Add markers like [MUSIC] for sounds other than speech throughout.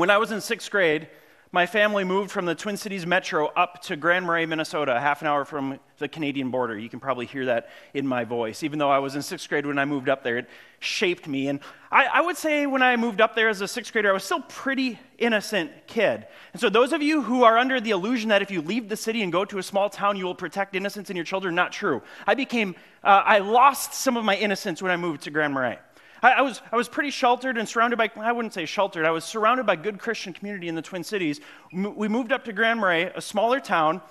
When I was in sixth grade, my family moved from the Twin Cities metro up to Grand Marais, Minnesota, half an hour from the Canadian border. You can probably hear that in my voice. Even though I was in sixth grade when I moved up there, it shaped me. And I, I would say when I moved up there as a sixth grader, I was still pretty innocent kid. And so those of you who are under the illusion that if you leave the city and go to a small town, you will protect innocence in your children, not true. I became, uh, I lost some of my innocence when I moved to Grand Marais. I, I, was, I was pretty sheltered and surrounded by, I wouldn't say sheltered, I was surrounded by good Christian community in the Twin Cities. We moved up to Grand Marais, a smaller town,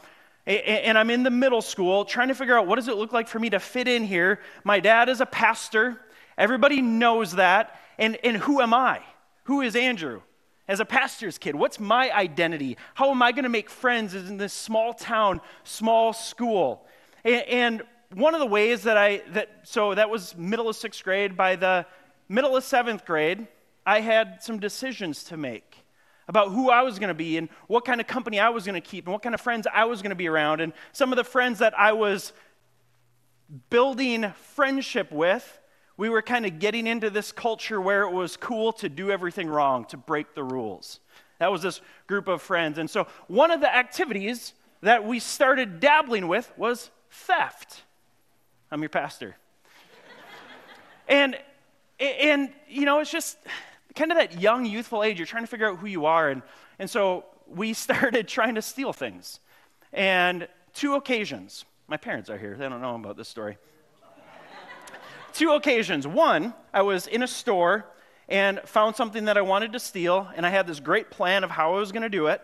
and I'm in the middle school trying to figure out what does it look like for me to fit in here. My dad is a pastor. Everybody knows that. And, and who am I? Who is Andrew? As a pastor's kid, what's my identity? How am I going to make friends in this small town, small school? And, and one of the ways that I, that, so that was middle of sixth grade. By the middle of seventh grade, I had some decisions to make about who I was going to be and what kind of company I was going to keep and what kind of friends I was going to be around. And some of the friends that I was building friendship with, we were kind of getting into this culture where it was cool to do everything wrong, to break the rules. That was this group of friends. And so one of the activities that we started dabbling with was theft. I'm your pastor. [LAUGHS] and and, you know, it's just kind of that young, youthful age. You're trying to figure out who you are. And, and so we [LAUGHS] started trying to steal things. And two occasions, my parents are here. They don't know about this story. two occasions. One, I was in a store and found something that I wanted to steal, and I had this great plan of how I was going to do it.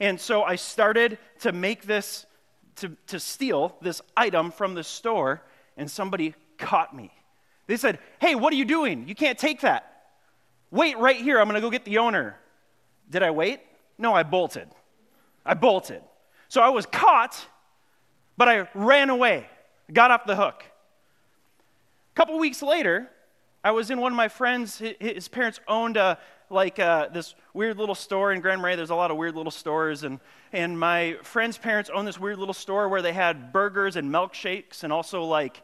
And so I started to make this, to, to steal this item from the store, and somebody caught me. They said, Hey, what are you doing? You can't take that. Wait right here. I'm going to go get the owner. Did I wait? No, I bolted. I bolted. So I was caught, but I ran away, got off the hook. A couple weeks later, I was in one of my friends, his parents owned a, like uh, this weird little store in Grand Marais. There's a lot of weird little stores. And, and my friend's parents owned this weird little store where they had burgers and milkshakes and also like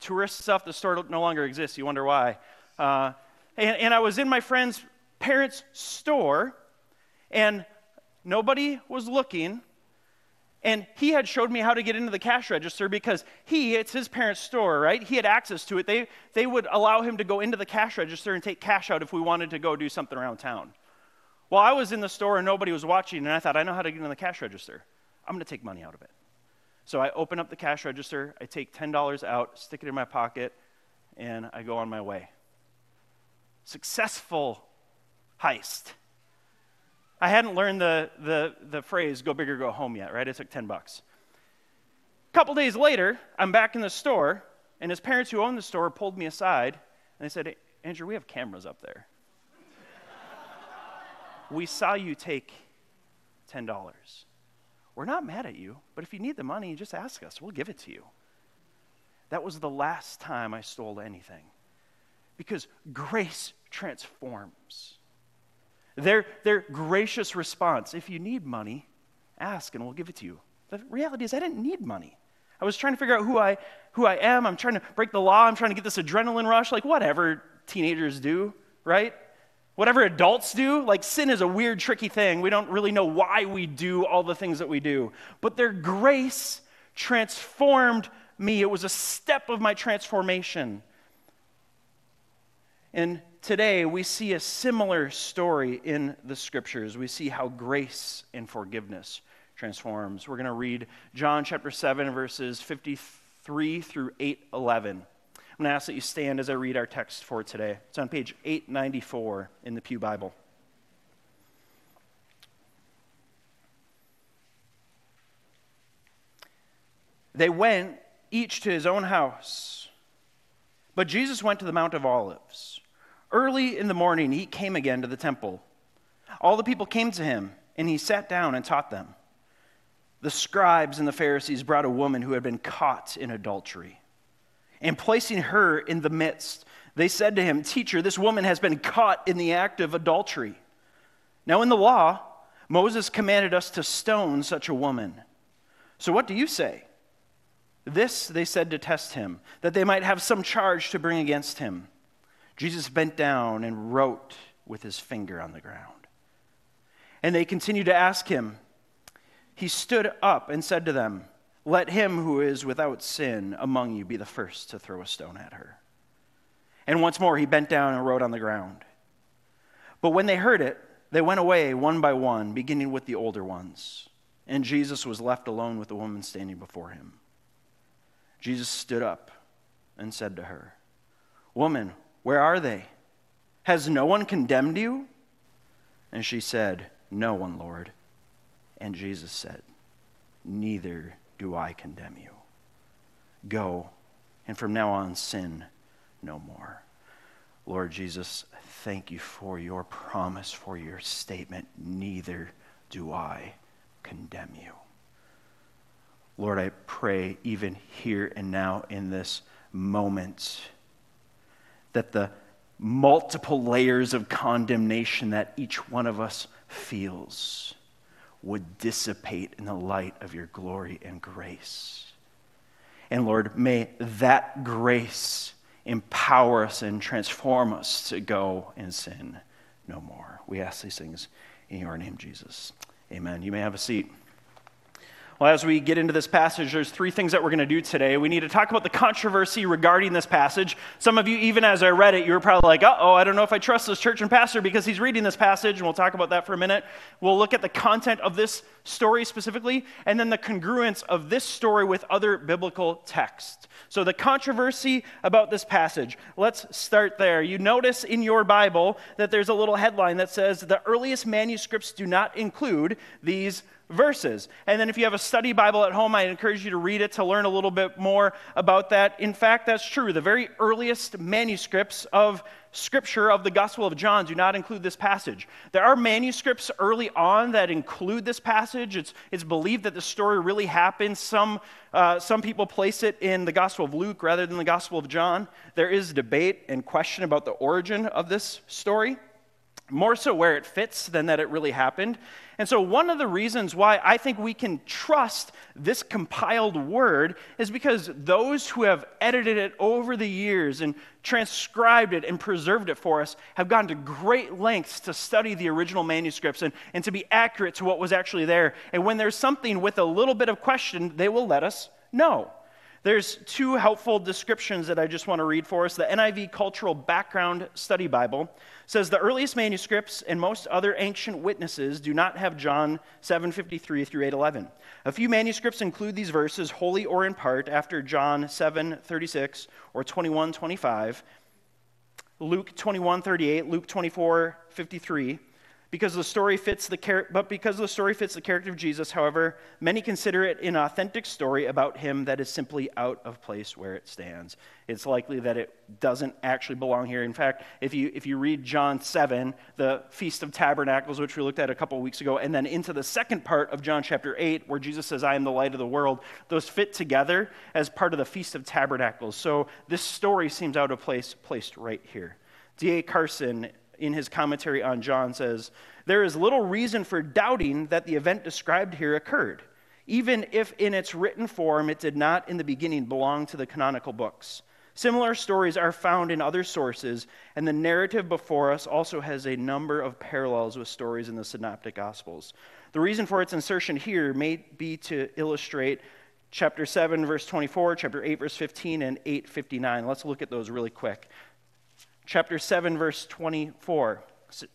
tourist stuff. The store no longer exists. You wonder why. Uh, and, and I was in my friend's parents' store, and nobody was looking. And he had showed me how to get into the cash register because he, it's his parents' store, right? He had access to it. They, they would allow him to go into the cash register and take cash out if we wanted to go do something around town. Well, I was in the store and nobody was watching, and I thought, I know how to get into the cash register. I'm going to take money out of it. So I open up the cash register, I take $10 out, stick it in my pocket, and I go on my way. Successful heist. I hadn't learned the, the, the phrase go big or go home yet, right? It took 10 bucks. A couple days later, I'm back in the store, and his parents who owned the store pulled me aside, and they said, Andrew, we have cameras up there. [LAUGHS] we saw you take $10. We're not mad at you, but if you need the money, just ask us. We'll give it to you. That was the last time I stole anything. Because grace transforms. Their, their gracious response if you need money, ask and we'll give it to you. The reality is, I didn't need money. I was trying to figure out who I, who I am. I'm trying to break the law. I'm trying to get this adrenaline rush, like whatever teenagers do, right? Whatever adults do, like sin is a weird, tricky thing. We don't really know why we do all the things that we do. But their grace transformed me. It was a step of my transformation. And today we see a similar story in the scriptures. We see how grace and forgiveness transforms. We're going to read John chapter 7, verses 53 through 811. I'm going to ask that you stand as I read our text for today. It's on page 894 in the Pew Bible. They went each to his own house. But Jesus went to the Mount of Olives. Early in the morning, he came again to the temple. All the people came to him, and he sat down and taught them. The scribes and the Pharisees brought a woman who had been caught in adultery and placing her in the midst, they said to him, Teacher, this woman has been caught in the act of adultery. Now, in the law, Moses commanded us to stone such a woman. So, what do you say? This they said to test him, that they might have some charge to bring against him. Jesus bent down and wrote with his finger on the ground. And they continued to ask him. He stood up and said to them, Let him who is without sin among you be the first to throw a stone at her. And once more he bent down and wrote on the ground. But when they heard it, they went away one by one, beginning with the older ones. And Jesus was left alone with the woman standing before him. Jesus stood up and said to her, Woman, where are they? Has no one condemned you? And she said, No one, Lord. And Jesus said, Neither do I condemn you. Go, and from now on sin no more. Lord Jesus, thank you for your promise, for your statement, Neither do I condemn you. Lord, I pray even here and now in this moment that the multiple layers of condemnation that each one of us feels would dissipate in the light of your glory and grace. And Lord, may that grace empower us and transform us to go and sin no more. We ask these things in your name, Jesus. Amen. You may have a seat. Well, as we get into this passage, there's three things that we're going to do today. We need to talk about the controversy regarding this passage. Some of you, even as I read it, you were probably like, uh oh, I don't know if I trust this church and pastor because he's reading this passage, and we'll talk about that for a minute. We'll look at the content of this story specifically, and then the congruence of this story with other biblical texts. So, the controversy about this passage, let's start there. You notice in your Bible that there's a little headline that says, the earliest manuscripts do not include these verses. And then if you have a study Bible at home, I encourage you to read it to learn a little bit more about that. In fact, that's true. The very earliest manuscripts of Scripture of the Gospel of John do not include this passage. There are manuscripts early on that include this passage. It's, it's believed that the story really happened. Some, uh, some people place it in the Gospel of Luke rather than the Gospel of John. There is debate and question about the origin of this story more so where it fits than that it really happened. And so, one of the reasons why I think we can trust this compiled word is because those who have edited it over the years and transcribed it and preserved it for us have gone to great lengths to study the original manuscripts and, and to be accurate to what was actually there. And when there's something with a little bit of question, they will let us know. There's two helpful descriptions that I just want to read for us. The NIV Cultural Background Study Bible says the earliest manuscripts and most other ancient witnesses do not have John 7:53 through 8:11. A few manuscripts include these verses wholly or in part after John 7:36 or 21:25, Luke 21:38, Luke 24:53, because the story fits the char- but because the story fits the character of Jesus, however, many consider it an authentic story about him that is simply out of place where it stands. It's likely that it doesn't actually belong here. In fact, if you if you read John 7, the Feast of Tabernacles, which we looked at a couple weeks ago, and then into the second part of John chapter 8, where Jesus says, I am the light of the world, those fit together as part of the Feast of Tabernacles. So this story seems out of place placed right here. D.A. Carson in his commentary on John says, There is little reason for doubting that the event described here occurred, even if in its written form it did not in the beginning belong to the canonical books. Similar stories are found in other sources, and the narrative before us also has a number of parallels with stories in the Synoptic Gospels. The reason for its insertion here may be to illustrate chapter 7, verse 24, chapter 8, verse 15, and 859. Let's look at those really quick chapter 7, verse 24,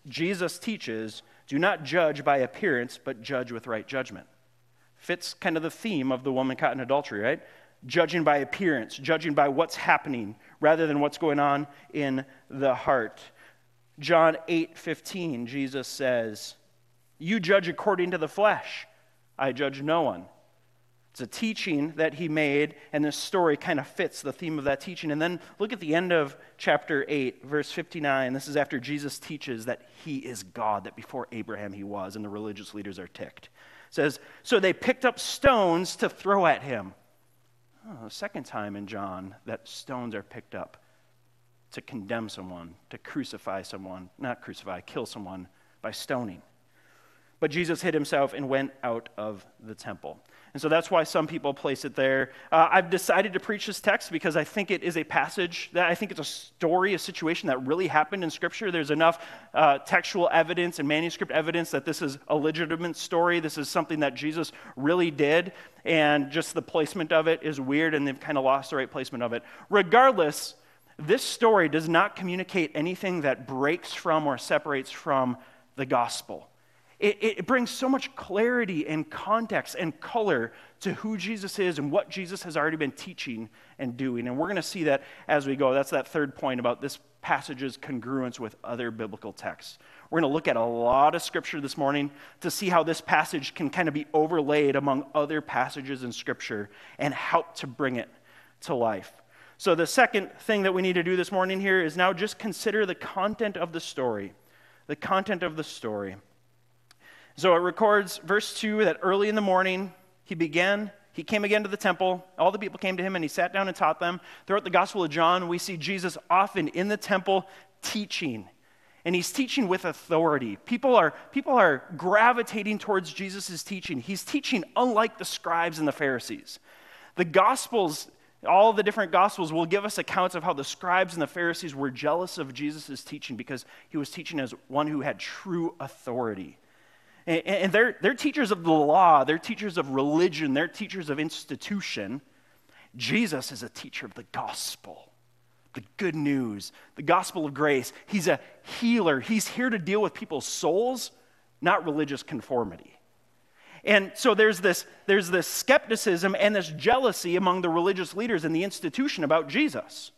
Jesus teaches, Do not judge by appearance, but judge with right judgment. Fits kind of the theme of the woman caught in adultery, right? Judging by appearance, judging by what's happening rather than what's going on in the heart. John 8, 15, Jesus says, You judge according to the flesh. I judge no one. It's a teaching that he made, and this story kind of fits the theme of that teaching. And then look at the end of chapter 8, verse 59. This is after Jesus teaches that he is God, that before Abraham he was, and the religious leaders are ticked. It says, So they picked up stones to throw at him. Oh, second time in John that stones are picked up to condemn someone, to crucify someone, not crucify, kill someone by stoning. But Jesus hid himself and went out of the temple. And so that's why some people place it there. Uh, I've decided to preach this text because I think it is a passage that I think it's a story, a situation that really happened in Scripture. There's enough uh, textual evidence and manuscript evidence that this is a legitimate story. This is something that Jesus really did. And just the placement of it is weird, and they've kind of lost the right placement of it. Regardless, this story does not communicate anything that breaks from or separates from the gospel it, it brings so much clarity and context and color to who Jesus is and what Jesus has already been teaching and doing. And we're going to see that as we go. That's that third point about this passage's congruence with other biblical texts. We're going to look at a lot of scripture this morning to see how this passage can kind of be overlaid among other passages in scripture and help to bring it to life. So, the second thing that we need to do this morning here is now just consider the content of the story. The content of the story. So it records, verse 2, that early in the morning he began, he came again to the temple. All the people came to him and he sat down and taught them. Throughout the Gospel of John, we see Jesus often in the temple teaching. And he's teaching with authority. People are, people are gravitating towards Jesus' teaching. He's teaching unlike the scribes and the Pharisees. The Gospels, all the different Gospels, will give us accounts of how the scribes and the Pharisees were jealous of Jesus' teaching because he was teaching as one who had true authority. And they're, they're teachers of the law, they're teachers of religion, they're teachers of institution. Jesus is a teacher of the gospel, the good news, the gospel of grace. He's a healer. He's here to deal with people's souls, not religious conformity. And so there's this, there's this skepticism and this jealousy among the religious leaders in the institution about Jesus.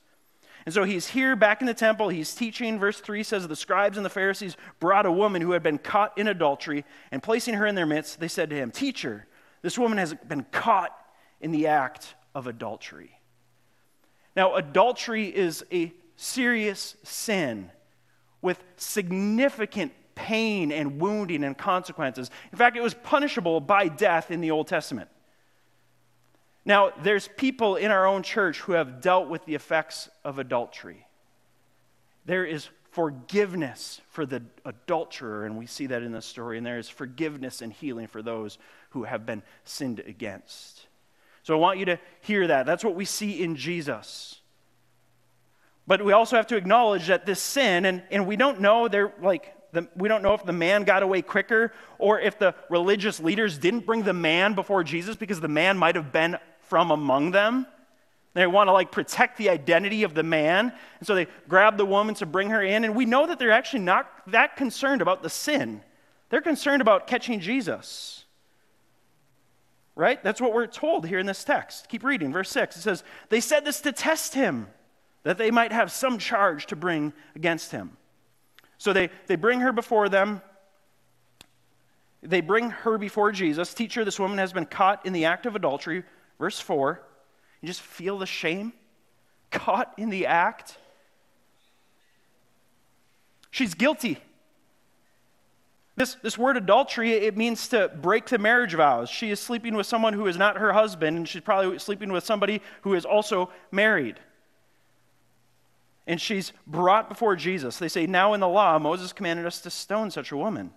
And so he's here back in the temple. He's teaching. Verse 3 says, The scribes and the Pharisees brought a woman who had been caught in adultery, and placing her in their midst, they said to him, Teacher, this woman has been caught in the act of adultery. Now, adultery is a serious sin with significant pain and wounding and consequences. In fact, it was punishable by death in the Old Testament. Now, there's people in our own church who have dealt with the effects of adultery. There is forgiveness for the adulterer, and we see that in the story, and there is forgiveness and healing for those who have been sinned against. So I want you to hear that. That's what we see in Jesus. But we also have to acknowledge that this sin, and, and we don't know, they're like, the, we don't know if the man got away quicker or if the religious leaders didn't bring the man before Jesus because the man might have been from among them. They want to like protect the identity of the man. And so they grab the woman to bring her in. And we know that they're actually not that concerned about the sin. They're concerned about catching Jesus. Right? That's what we're told here in this text. Keep reading, verse 6. It says, They said this to test him, that they might have some charge to bring against him. So they, they bring her before them. They bring her before Jesus. Teacher, this woman has been caught in the act of adultery. Verse 4, you just feel the shame, caught in the act. She's guilty. This, this word adultery, it means to break the marriage vows. She is sleeping with someone who is not her husband, and she's probably sleeping with somebody who is also married. And she's brought before Jesus. They say, Now in the law, Moses commanded us to stone such a woman.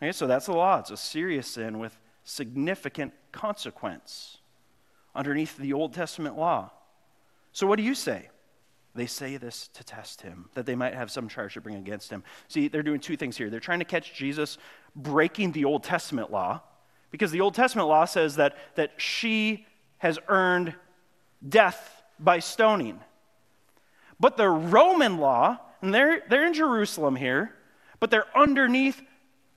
Okay, so that's the law. It's a serious sin with significant consequence underneath the Old Testament law. So, what do you say? They say this to test him, that they might have some charge to bring against him. See, they're doing two things here. They're trying to catch Jesus breaking the Old Testament law, because the Old Testament law says that, that she has earned death by stoning. But the Roman law, and they're, they're in Jerusalem here, but they're underneath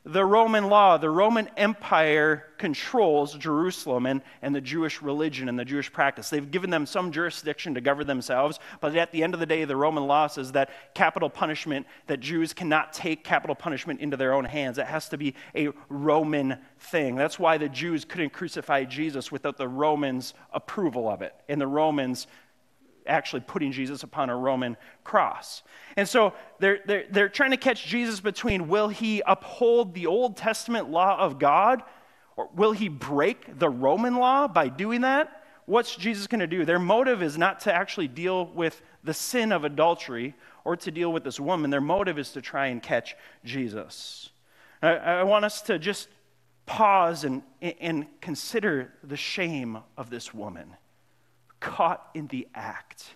the Roman law, the Roman Empire controls Jerusalem and, and the Jewish religion and the Jewish practice. They've given them some jurisdiction to govern themselves, but at the end of the day, the Roman law says that capital punishment, that Jews cannot take capital punishment into their own hands. It has to be a Roman thing. That's why the Jews couldn't crucify Jesus without the Romans' approval of it. And the Romans actually putting Jesus upon a Roman cross. And so they're, they're, they're trying to catch Jesus between will he uphold the Old Testament law of God or will he break the Roman law by doing that? What's Jesus going to do? Their motive is not to actually deal with the sin of adultery or to deal with this woman. Their motive is to try and catch Jesus. I, I want us to just pause and, and consider the shame of this woman caught in the act.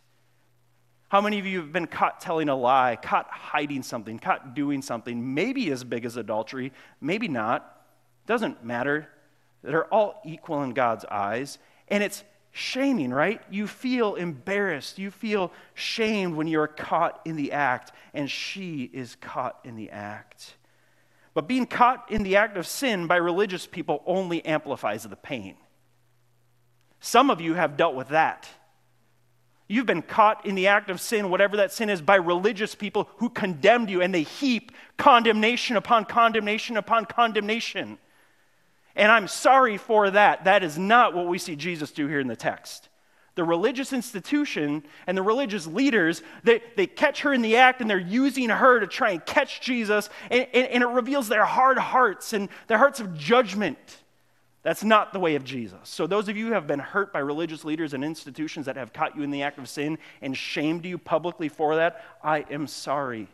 How many of you have been caught telling a lie, caught hiding something, caught doing something, maybe as big as adultery, maybe not? Doesn't matter. They're all equal in God's eyes. And it's shaming, right? You feel embarrassed. You feel shamed when you're caught in the act, and she is caught in the act. But being caught in the act of sin by religious people only amplifies the pain. Some of you have dealt with that. You've been caught in the act of sin, whatever that sin is, by religious people who condemned you, and they heap condemnation upon condemnation upon condemnation. And I'm sorry for that. That is not what we see Jesus do here in the text. The religious institution and the religious leaders, they, they catch her in the act and they're using her to try and catch Jesus, and, and, and it reveals their hard hearts and their hearts of judgment. That's not the way of Jesus. So, those of you who have been hurt by religious leaders and institutions that have caught you in the act of sin and shamed you publicly for that, I am sorry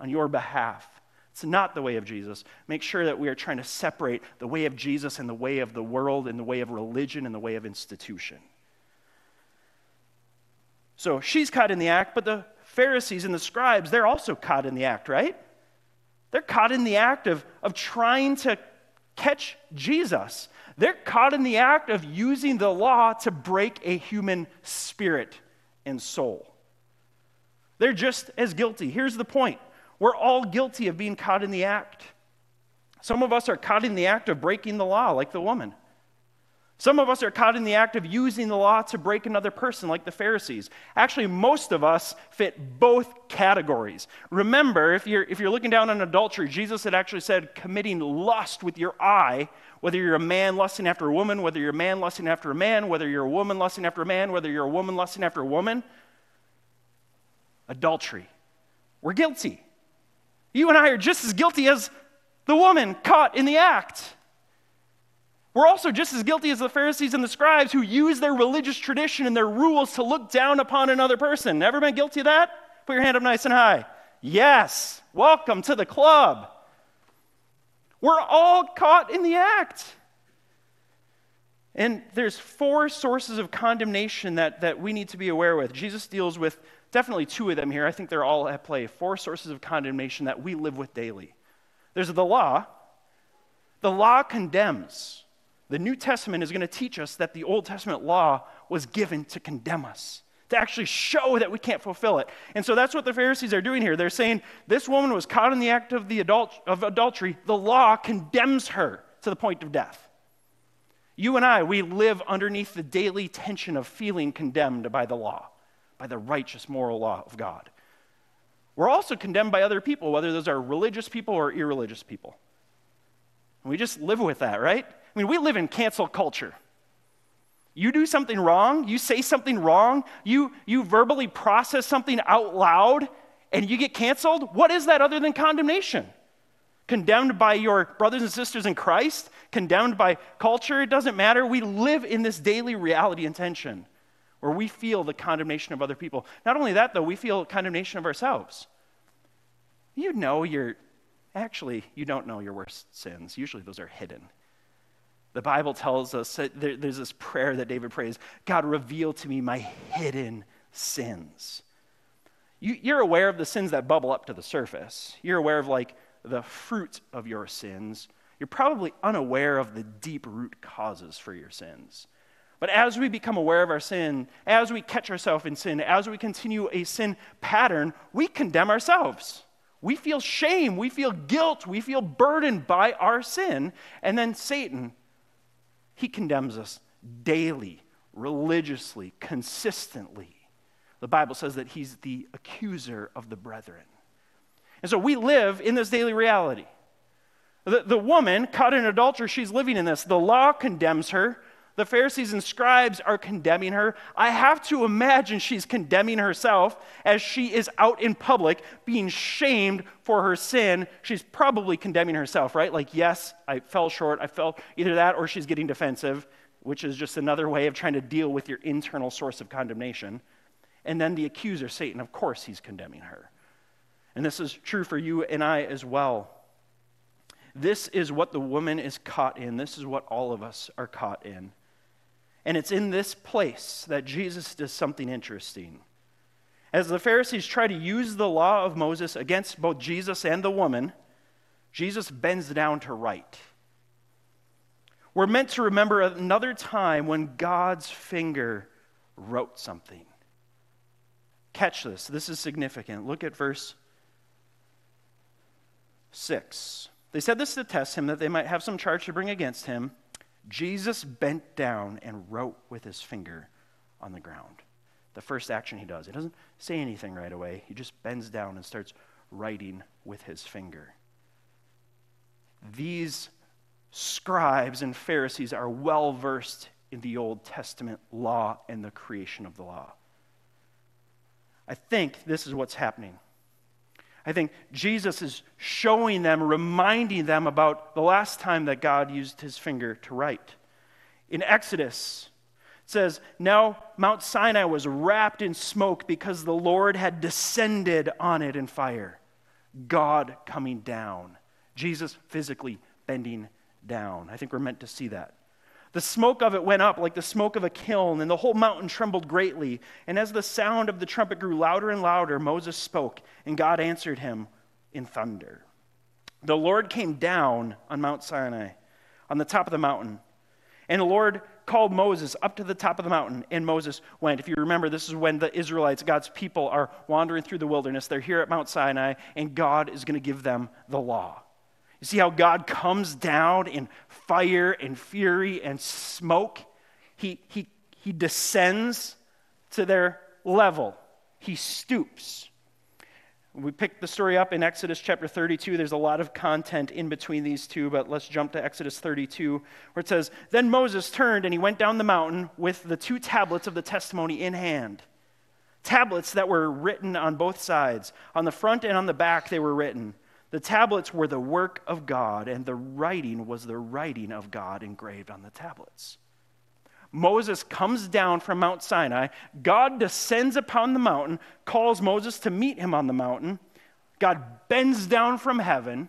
on your behalf. It's not the way of Jesus. Make sure that we are trying to separate the way of Jesus and the way of the world and the way of religion and the way of institution. So she's caught in the act, but the Pharisees and the scribes, they're also caught in the act, right? They're caught in the act of, of trying to catch Jesus. They're caught in the act of using the law to break a human spirit and soul. They're just as guilty. Here's the point we're all guilty of being caught in the act. Some of us are caught in the act of breaking the law, like the woman. Some of us are caught in the act of using the law to break another person, like the Pharisees. Actually, most of us fit both categories. Remember, if you're, if you're looking down on adultery, Jesus had actually said committing lust with your eye whether you're a man lusting after a woman, whether you're a man lusting after a man, whether you're a woman lusting after a man, whether you're a woman lusting after a woman, adultery. We're guilty. You and I are just as guilty as the woman caught in the act. We're also just as guilty as the Pharisees and the scribes who use their religious tradition and their rules to look down upon another person. Ever been guilty of that? Put your hand up nice and high. Yes. Welcome to the club. We're all caught in the act. And there's four sources of condemnation that, that we need to be aware with. Jesus deals with definitely two of them here. I think they're all at play. Four sources of condemnation that we live with daily. There's the law. The law condemns. The New Testament is going to teach us that the Old Testament law was given to condemn us to actually show that we can't fulfill it. And so that's what the Pharisees are doing here. They're saying this woman was caught in the act of, the adult, of adultery. The law condemns her to the point of death. You and I, we live underneath the daily tension of feeling condemned by the law, by the righteous moral law of God. We're also condemned by other people, whether those are religious people or irreligious people. And we just live with that, right? I mean, we live in cancel culture. You do something wrong, you say something wrong, you, you verbally process something out loud, and you get canceled. What is that other than condemnation? Condemned by your brothers and sisters in Christ? Condemned by culture? It doesn't matter. We live in this daily reality and tension where we feel the condemnation of other people. Not only that, though, we feel condemnation of ourselves. You know you're, actually, you don't know your worst sins. Usually those are hidden. The Bible tells us that there's this prayer that David prays God, reveal to me my hidden sins. You, are aware of the sins that bubble up to the surface. You're aware of like the fruit of your sins. You're probably unaware of the deep root causes for your sins. But as we become aware of our sin, as we catch ourselves in sin, as we continue a sin pattern, we condemn ourselves. We feel shame, we feel guilt, we feel burdened by our sin. And then Satan he condemns us daily, religiously, consistently. The Bible says that he's the accuser of the brethren. And so we live in this daily reality. The, the woman caught in adultery, she's living in this. The law condemns her. The Pharisees and scribes are condemning her. I have to imagine she's condemning herself as she is out in public being shamed for her sin. She's probably condemning herself, right? Like, yes, I fell short. I fell either that or she's getting defensive, which is just another way of trying to deal with your internal source of condemnation. And then the accuser, Satan, of course, he's condemning her. And this is true for you and I as well. This is what the woman is caught in. This is what all of us are caught in. And it's in this place that Jesus does something interesting. As the Pharisees try to use the law of Moses against both Jesus and the woman, Jesus bends down to write. We're meant to remember another time when God's finger wrote something. Catch this. This is significant. Look at verse 6. They said this to test him that they might have some charge to bring against him. Jesus bent down and wrote with his finger on the ground the first action he does. He doesn't say anything right away, he just bends down and starts writing with his finger. These scribes and Pharisees are well versed in the Old Testament law and the creation of the law. I think this is what's happening. I think Jesus is showing them, reminding them about the last time that God used his finger to write. In Exodus, it says, Now Mount Sinai was wrapped in smoke because the Lord had descended on it in fire. God coming down. Jesus physically bending down. I think we're meant to see that. The smoke of it went up like the smoke of a kiln, and the whole mountain trembled greatly. And as the sound of the trumpet grew louder and louder, Moses spoke, and God answered him in thunder. The Lord came down on Mount Sinai, on the top of the mountain. And the Lord called Moses up to the top of the mountain, and Moses went. If you remember, this is when the Israelites, God's people, are wandering through the wilderness. They're here at Mount Sinai, and God is going to give them the law. You see how God comes down in fire and fury and smoke? He, he, he descends to their level, he stoops. We pick the story up in Exodus chapter 32. There's a lot of content in between these two, but let's jump to Exodus 32, where it says Then Moses turned and he went down the mountain with the two tablets of the testimony in hand. Tablets that were written on both sides. On the front and on the back, they were written. The tablets were the work of God, and the writing was the writing of God engraved on the tablets. Moses comes down from Mount Sinai. God descends upon the mountain, calls Moses to meet him on the mountain. God bends down from heaven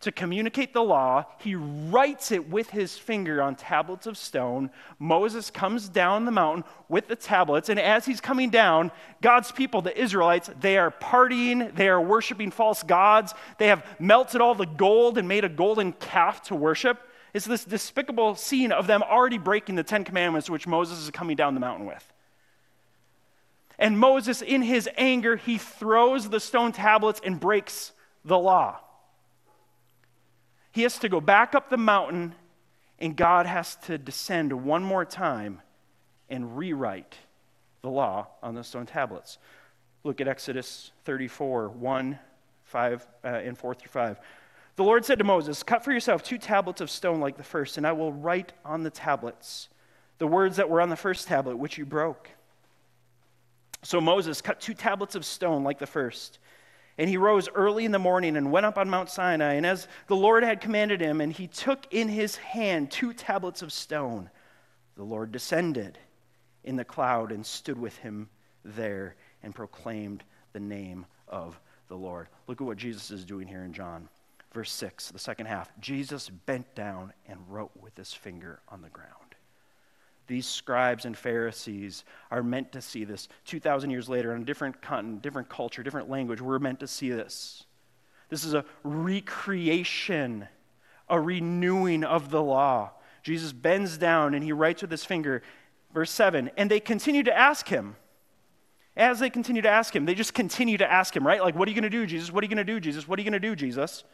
to communicate the law. He writes it with his finger on tablets of stone. Moses comes down the mountain with the tablets, and as he's coming down, God's people, the Israelites, they are partying, they are worshiping false gods. They have melted all the gold and made a golden calf to worship. It's this despicable scene of them already breaking the Ten Commandments, which Moses is coming down the mountain with. And Moses, in his anger, he throws the stone tablets and breaks the law. He has to go back up the mountain, and God has to descend one more time and rewrite the law on the stone tablets. Look at Exodus 34 1, 5, uh, and 4 through 5. The Lord said to Moses, Cut for yourself two tablets of stone like the first, and I will write on the tablets the words that were on the first tablet, which you broke. So Moses cut two tablets of stone like the first. And he rose early in the morning and went up on Mount Sinai. And as the Lord had commanded him, and he took in his hand two tablets of stone, the Lord descended in the cloud and stood with him there and proclaimed the name of the Lord. Look at what Jesus is doing here in John. Verse 6, the second half Jesus bent down and wrote with his finger on the ground. These scribes and Pharisees are meant to see this. 2,000 years later, on a different continent, different culture, different language, we're meant to see this. This is a recreation, a renewing of the law. Jesus bends down and he writes with his finger. Verse 7 And they continue to ask him. As they continue to ask him, they just continue to ask him, right? Like, what are you going to do, Jesus? What are you going to do, Jesus? What are you going to do, Jesus?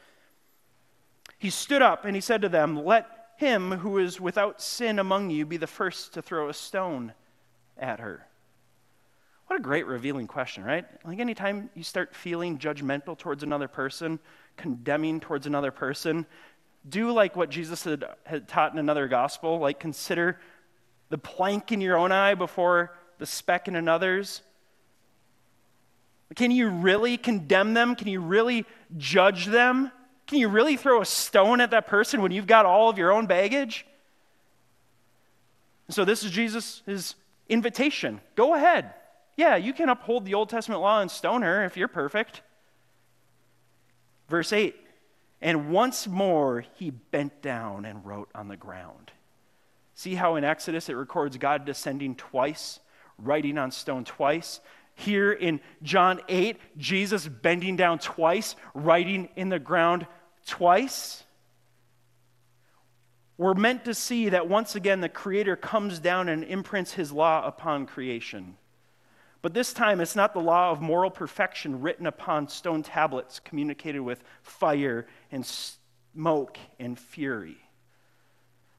He stood up and he said to them, Let him who is without sin among you be the first to throw a stone at her. What a great revealing question, right? Like anytime you start feeling judgmental towards another person, condemning towards another person, do like what Jesus had, had taught in another gospel, like consider the plank in your own eye before the speck in another's. Can you really condemn them? Can you really judge them? Can you really throw a stone at that person when you've got all of your own baggage? so, this is Jesus' invitation. Go ahead. Yeah, you can uphold the Old Testament law and stone her if you're perfect. Verse 8 And once more he bent down and wrote on the ground. See how in Exodus it records God descending twice, writing on stone twice? Here in John 8, Jesus bending down twice, writing in the ground twice. We're meant to see that once again the Creator comes down and imprints His law upon creation. But this time, it's not the law of moral perfection written upon stone tablets, communicated with fire and smoke and fury.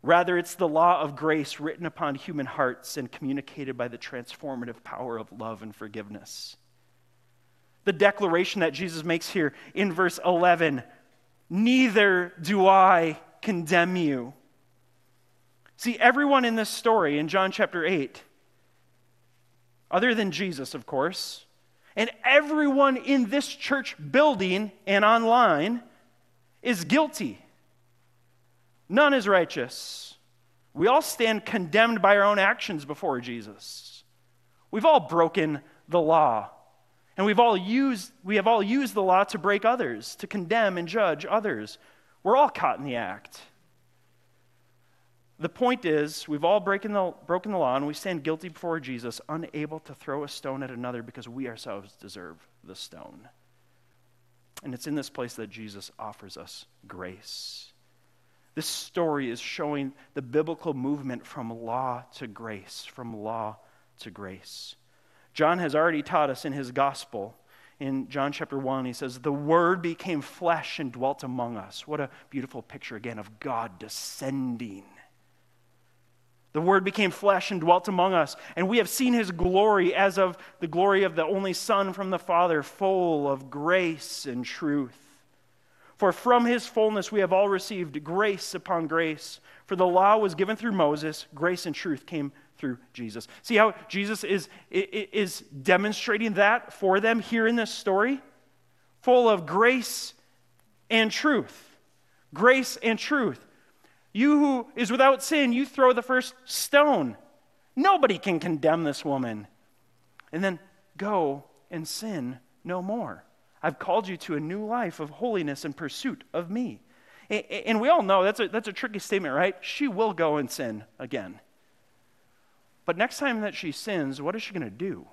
Rather, it's the law of grace written upon human hearts and communicated by the transformative power of love and forgiveness. The declaration that Jesus makes here in verse 11 Neither do I condemn you. See, everyone in this story in John chapter 8 other than Jesus, of course. And everyone in this church building and online is guilty. None is righteous. We all stand condemned by our own actions before Jesus. We've all broken the law. And we've all used, we have all used the law to break others, to condemn and judge others. We're all caught in the act. The point is, we've all broken the, broken the law and we stand guilty before Jesus, unable to throw a stone at another because we ourselves deserve the stone. And it's in this place that Jesus offers us grace. This story is showing the biblical movement from law to grace, from law to grace. John has already taught us in his gospel. In John chapter 1, he says, The Word became flesh and dwelt among us. What a beautiful picture again of God descending the Word became flesh and dwelt among us, and we have seen his glory as of the glory of the only Son from the Father, full of grace and truth. For from his fullness we have all received grace upon grace. For the law was given through Moses, grace and truth came through Jesus. See how Jesus is, is demonstrating that for them here in this story? Full of grace and truth. Grace and truth. You who is without sin, you throw the first stone. Nobody can condemn this woman. And then go and sin no more. I've called you to a new life of holiness and pursuit of me. And we all know that's a, that's a tricky statement, right? She will go and sin again. But next time that she sins, what is she going to do?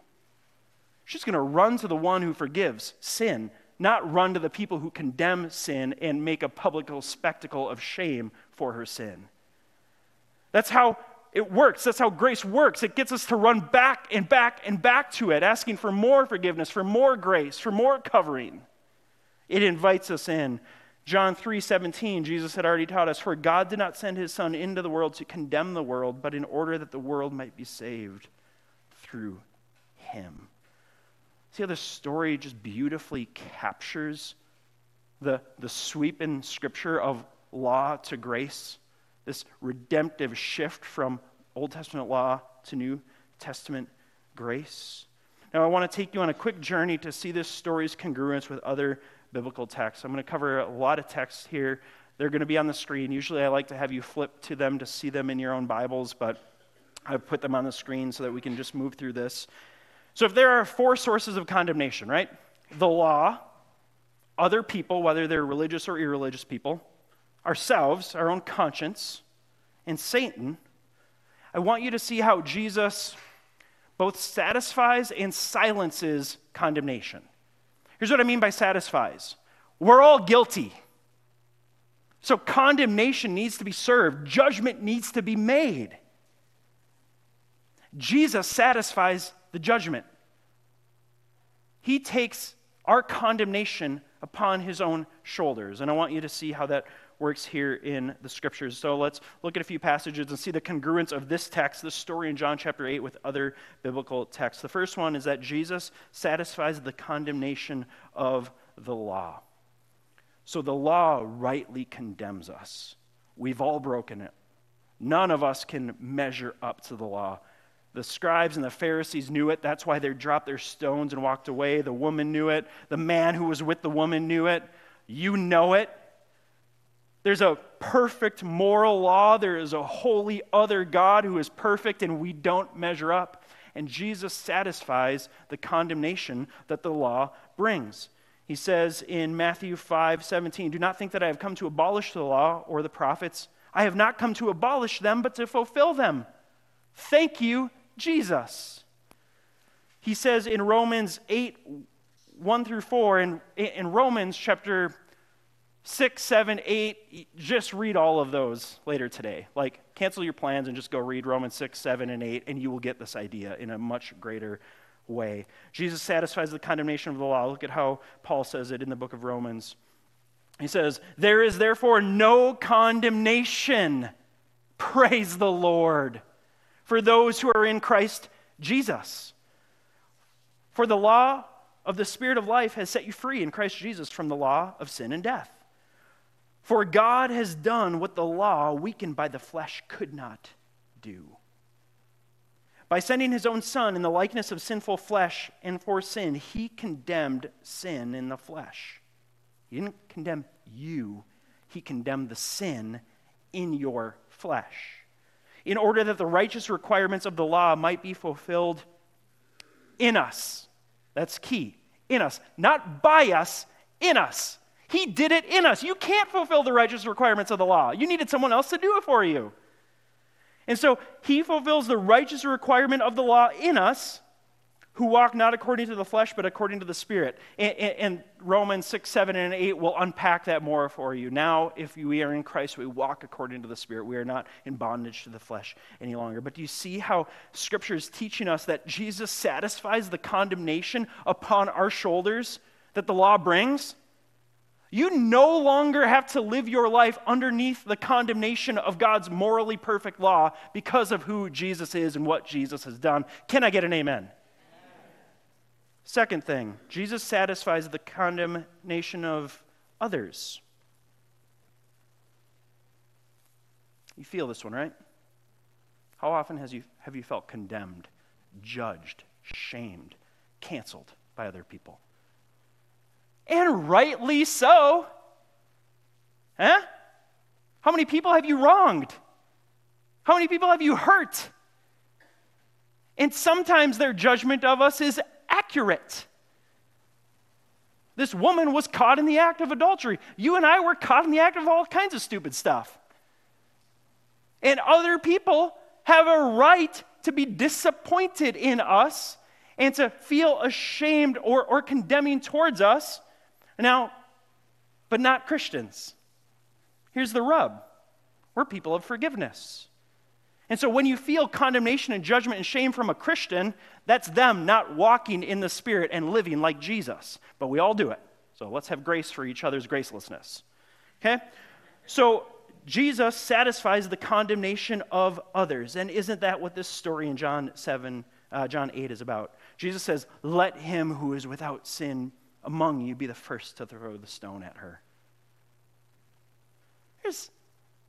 She's going to run to the one who forgives sin, not run to the people who condemn sin and make a public spectacle of shame for her sin. That's how it works. That's how grace works. It gets us to run back and back and back to it, asking for more forgiveness, for more grace, for more covering. It invites us in. John 3:17, Jesus had already taught us, "For God did not send his son into the world to condemn the world, but in order that the world might be saved through him." See how the story just beautifully captures the, the sweep in Scripture of law to grace, this redemptive shift from Old Testament law to New Testament grace. Now, I want to take you on a quick journey to see this story's congruence with other biblical texts. I'm going to cover a lot of texts here. They're going to be on the screen. Usually, I like to have you flip to them to see them in your own Bibles, but I've put them on the screen so that we can just move through this. So, if there are four sources of condemnation, right? The law, other people, whether they're religious or irreligious people, ourselves, our own conscience, and Satan, I want you to see how Jesus both satisfies and silences condemnation. Here's what I mean by satisfies we're all guilty. So condemnation needs to be served, judgment needs to be made. Jesus satisfies the judgment. He takes our condemnation upon his own shoulders. And I want you to see how that works here in the scriptures. So let's look at a few passages and see the congruence of this text, this story in John chapter 8, with other biblical texts. The first one is that Jesus satisfies the condemnation of the law. So the law rightly condemns us. We've all broken it. None of us can measure up to the law. The scribes and the Pharisees knew it. That's why they dropped their stones and walked away. The woman knew it. The man who was with the woman knew it. You know it. There's a perfect moral law. There is a holy other God who is perfect, and we don't measure up. And Jesus satisfies the condemnation that the law brings. He says in Matthew 5 17, Do not think that I have come to abolish the law or the prophets. I have not come to abolish them, but to fulfill them. Thank you, Jesus. He says in Romans 8 1 through 4, and in Romans chapter 6, 7, 8, just read all of those later today. Like, cancel your plans and just go read Romans 6, 7, and 8, and you will get this idea in a much greater way. Jesus satisfies the condemnation of the law. Look at how Paul says it in the book of Romans. He says, There is therefore no condemnation, praise the Lord, for those who are in Christ Jesus. For the law of the Spirit of life has set you free in Christ Jesus from the law of sin and death. For God has done what the law, weakened by the flesh, could not do by sending his own Son in the likeness of sinful flesh and for sin, he condemned sin in the flesh. He didn't condemn you, he condemned the sin in your flesh. In order that the righteous requirements of the law might be fulfilled in us. That's key. In us. Not by us, in us. He did it in us. You can't fulfill the righteous requirements of the law. You needed someone else to do it for you. And so he fulfills the righteous requirement of the law in us who walk not according to the flesh, but according to the Spirit. And, and, Romans 6, 7, and 8 will unpack that more for you. Now, if we are in Christ, we walk according to the Spirit. We are not in bondage to the flesh any longer. But do you see how Scripture is teaching us that Jesus satisfies the condemnation upon our shoulders that the law brings? You no longer have to live your life underneath the condemnation of God's morally perfect law because of who Jesus is and what Jesus has done. Can I get an amen? amen? Second thing, Jesus satisfies the condemnation of others. You feel this one, right? How often has you, have you felt condemned, judged, shamed, canceled by other people? And rightly so. Huh? How many people have you wronged? How many people have you hurt? And sometimes their judgment of us is accurate. This woman was caught in the act of adultery. You and I were caught in the act of all kinds of stupid stuff. And other people have a right to be disappointed in us and to feel ashamed or, or condemning towards us now, but not Christians. Here's the rub we're people of forgiveness. And so when you feel condemnation and judgment and shame from a Christian, that's them not walking in the Spirit and living like Jesus. But we all do it. So let's have grace for each other's gracelessness. Okay? So Jesus satisfies the condemnation of others. And isn't that what this story in John 7, uh, John 8 is about? Jesus says, Let him who is without sin among you be the first to throw the stone at her. There's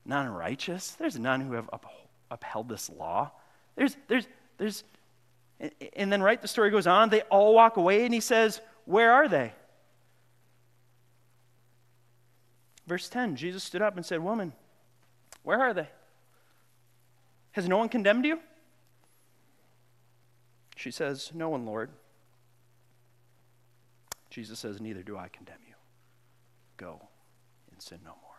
none righteous. There's none who have upheld this law. There's, there's, there's, and then, right, the story goes on. They all walk away, and he says, Where are they? Verse 10 Jesus stood up and said, Woman, where are they? Has no one condemned you? She says, No one, Lord. Jesus says, Neither do I condemn you. Go and sin no more.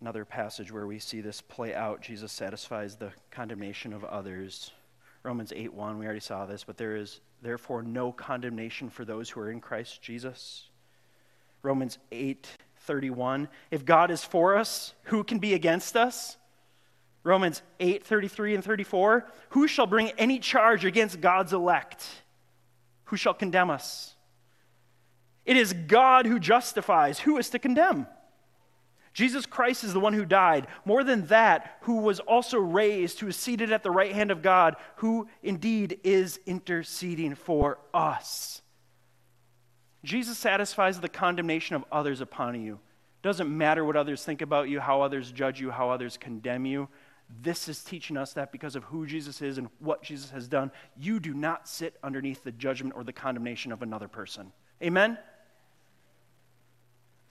Another passage where we see this play out, Jesus satisfies the condemnation of others. Romans 8 1, we already saw this, but there is therefore no condemnation for those who are in Christ Jesus. Romans 8 31, if God is for us, who can be against us? Romans 8 33 and 34, who shall bring any charge against God's elect? Who shall condemn us? It is God who justifies. Who is to condemn? Jesus Christ is the one who died. More than that, who was also raised, who is seated at the right hand of God, who indeed is interceding for us. Jesus satisfies the condemnation of others upon you. Doesn't matter what others think about you, how others judge you, how others condemn you. This is teaching us that because of who Jesus is and what Jesus has done, you do not sit underneath the judgment or the condemnation of another person. Amen?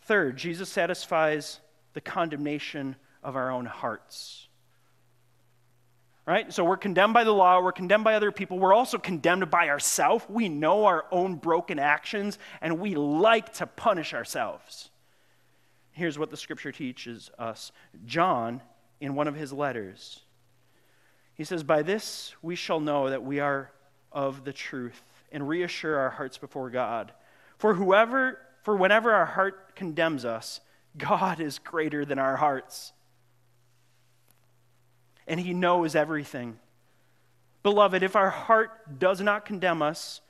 Third, Jesus satisfies the condemnation of our own hearts. Right? So we're condemned by the law, we're condemned by other people, we're also condemned by ourselves. We know our own broken actions, and we like to punish ourselves. Here's what the scripture teaches us John, in one of his letters, he says, By this we shall know that we are of the truth and reassure our hearts before God. For whoever, for whenever our heart condemns us, God is greater than our hearts and He knows everything. Beloved, if our heart does not condemn us,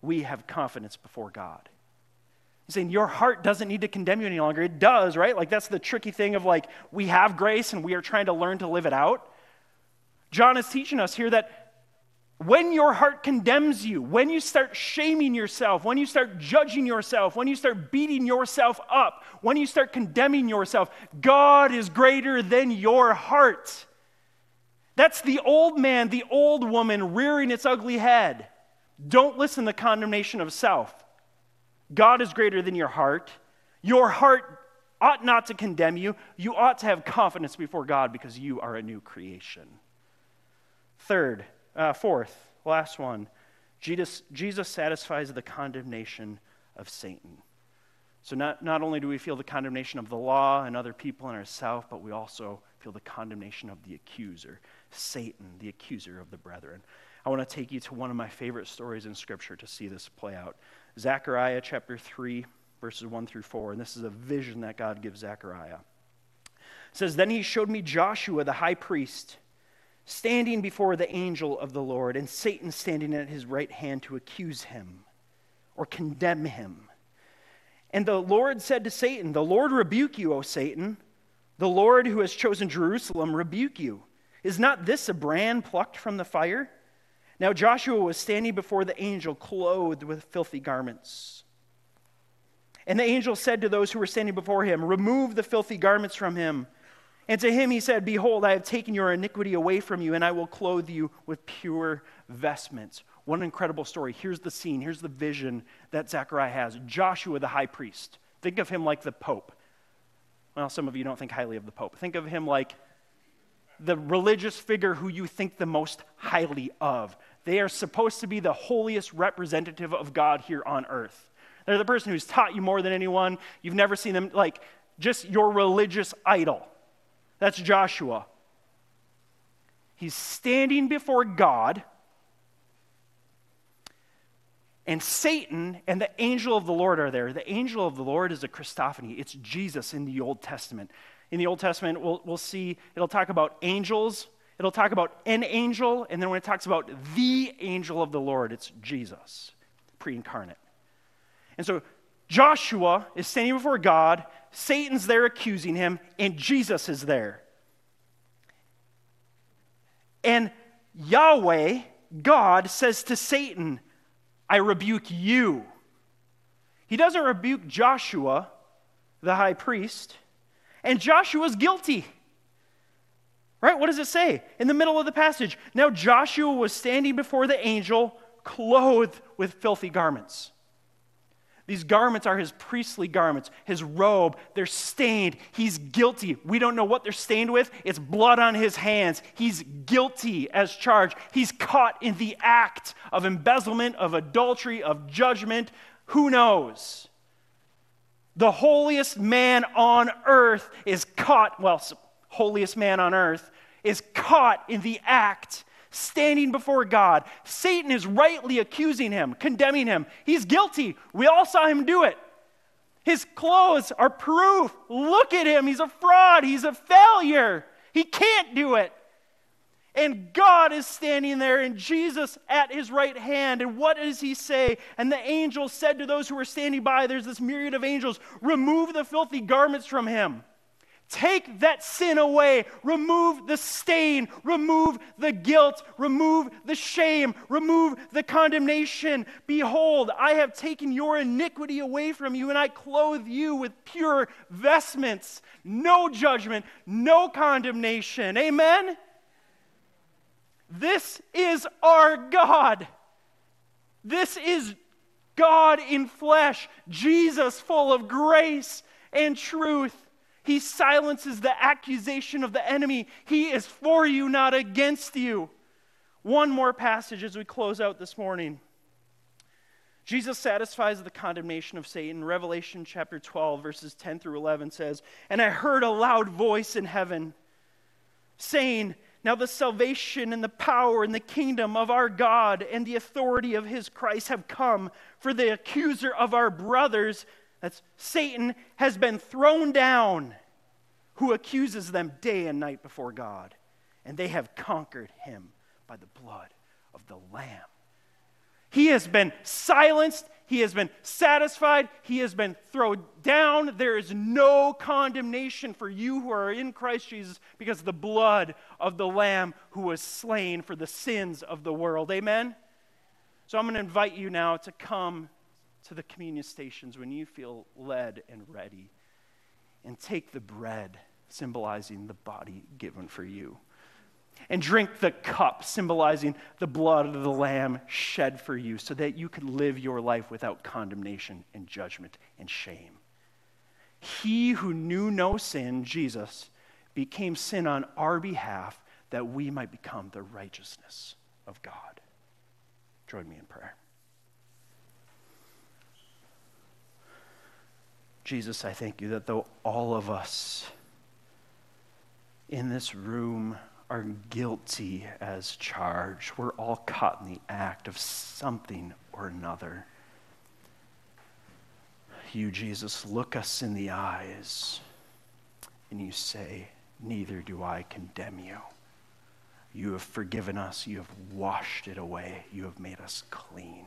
we have confidence before God. He's saying your heart doesn't need to condemn you any longer. It does, right? Like that's the tricky thing of like we have grace and we are trying to learn to live it out. John is teaching us here that when your heart condemns you, when you start shaming yourself, when you start judging yourself, when you start beating yourself up, when you start condemning yourself, God is greater than your heart. That's the old man, the old woman rearing its ugly head. Don't listen to the condemnation of self. God is greater than your heart. Your heart ought not to condemn you. You ought to have confidence before God because you are a new creation. Third, uh, fourth, last one Jesus, Jesus satisfies the condemnation of Satan. So, not, not only do we feel the condemnation of the law and other people and ourselves, but we also feel the condemnation of the accuser, Satan, the accuser of the brethren. I want to take you to one of my favorite stories in Scripture to see this play out. Zechariah chapter 3, verses 1 through 4. And this is a vision that God gives Zechariah. It says, Then he showed me Joshua, the high priest standing before the angel of the Lord, and Satan standing at his right hand to accuse him or condemn him. And the Lord said to Satan, The Lord rebuke you, O Satan. The Lord who has chosen Jerusalem rebuke you. Is not this a brand plucked from the fire? Now Joshua was standing before the angel, clothed with filthy garments. And the angel said to those who were standing before him, Remove the filthy garments from him. And to him he said, Behold, I have taken your iniquity away from you, and I will clothe you with pure vestments. What an incredible story. Here's the scene, here's the vision that Zechariah has Joshua, the high priest. Think of him like the Pope. Well, some of you don't think highly of the Pope. Think of him like the religious figure who you think the most highly of. They are supposed to be the holiest representative of God here on earth. They're the person who's taught you more than anyone. You've never seen them, like, just your religious idol. That's Joshua. He's standing before God, and Satan and the angel of the Lord are there. The angel of the Lord is a Christophany, it's Jesus in the Old Testament. In the Old Testament, we'll, we'll see it'll talk about angels, it'll talk about an angel, and then when it talks about the angel of the Lord, it's Jesus, pre incarnate. And so Joshua is standing before God, Satan's there accusing him, and Jesus is there. And Yahweh, God, says to Satan, I rebuke you. He doesn't rebuke Joshua, the high priest, and Joshua's guilty. Right? What does it say in the middle of the passage? Now Joshua was standing before the angel, clothed with filthy garments. These garments are his priestly garments, his robe. They're stained. He's guilty. We don't know what they're stained with. It's blood on his hands. He's guilty as charged. He's caught in the act of embezzlement, of adultery, of judgment. Who knows? The holiest man on earth is caught, well, holiest man on earth is caught in the act standing before God. Satan is rightly accusing him, condemning him. He's guilty. We all saw him do it. His clothes are proof. Look at him. He's a fraud. He's a failure. He can't do it. And God is standing there, and Jesus at his right hand. And what does he say? And the angel said to those who were standing by, there's this myriad of angels, remove the filthy garments from him. Take that sin away. Remove the stain. Remove the guilt. Remove the shame. Remove the condemnation. Behold, I have taken your iniquity away from you, and I clothe you with pure vestments. No judgment, no condemnation. Amen? This is our God. This is God in flesh, Jesus full of grace and truth. He silences the accusation of the enemy. He is for you, not against you. One more passage as we close out this morning. Jesus satisfies the condemnation of Satan. Revelation chapter 12, verses 10 through 11 says, And I heard a loud voice in heaven saying, Now the salvation and the power and the kingdom of our God and the authority of his Christ have come, for the accuser of our brothers, that's Satan, has been thrown down, who accuses them day and night before God. And they have conquered him by the blood of the Lamb he has been silenced. He has been satisfied. He has been thrown down. There is no condemnation for you who are in Christ Jesus because the blood of the Lamb who was slain for the sins of the world. Amen? So I'm going to invite you now to come to the communion stations when you feel led and ready and take the bread symbolizing the body given for you and drink the cup symbolizing the blood of the Lamb shed for you so that you could live your life without condemnation and judgment and shame. He who knew no sin, Jesus, became sin on our behalf that we might become the righteousness of God. Join me in prayer. Jesus, I thank you that though all of us in this room are guilty as charged. We're all caught in the act of something or another. You, Jesus, look us in the eyes and you say, Neither do I condemn you. You have forgiven us, you have washed it away, you have made us clean.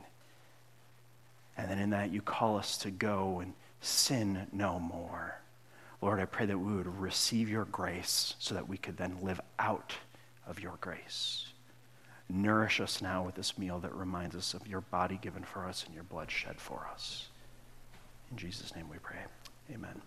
And then in that, you call us to go and sin no more. Lord, I pray that we would receive your grace so that we could then live out of your grace. Nourish us now with this meal that reminds us of your body given for us and your blood shed for us. In Jesus' name we pray. Amen.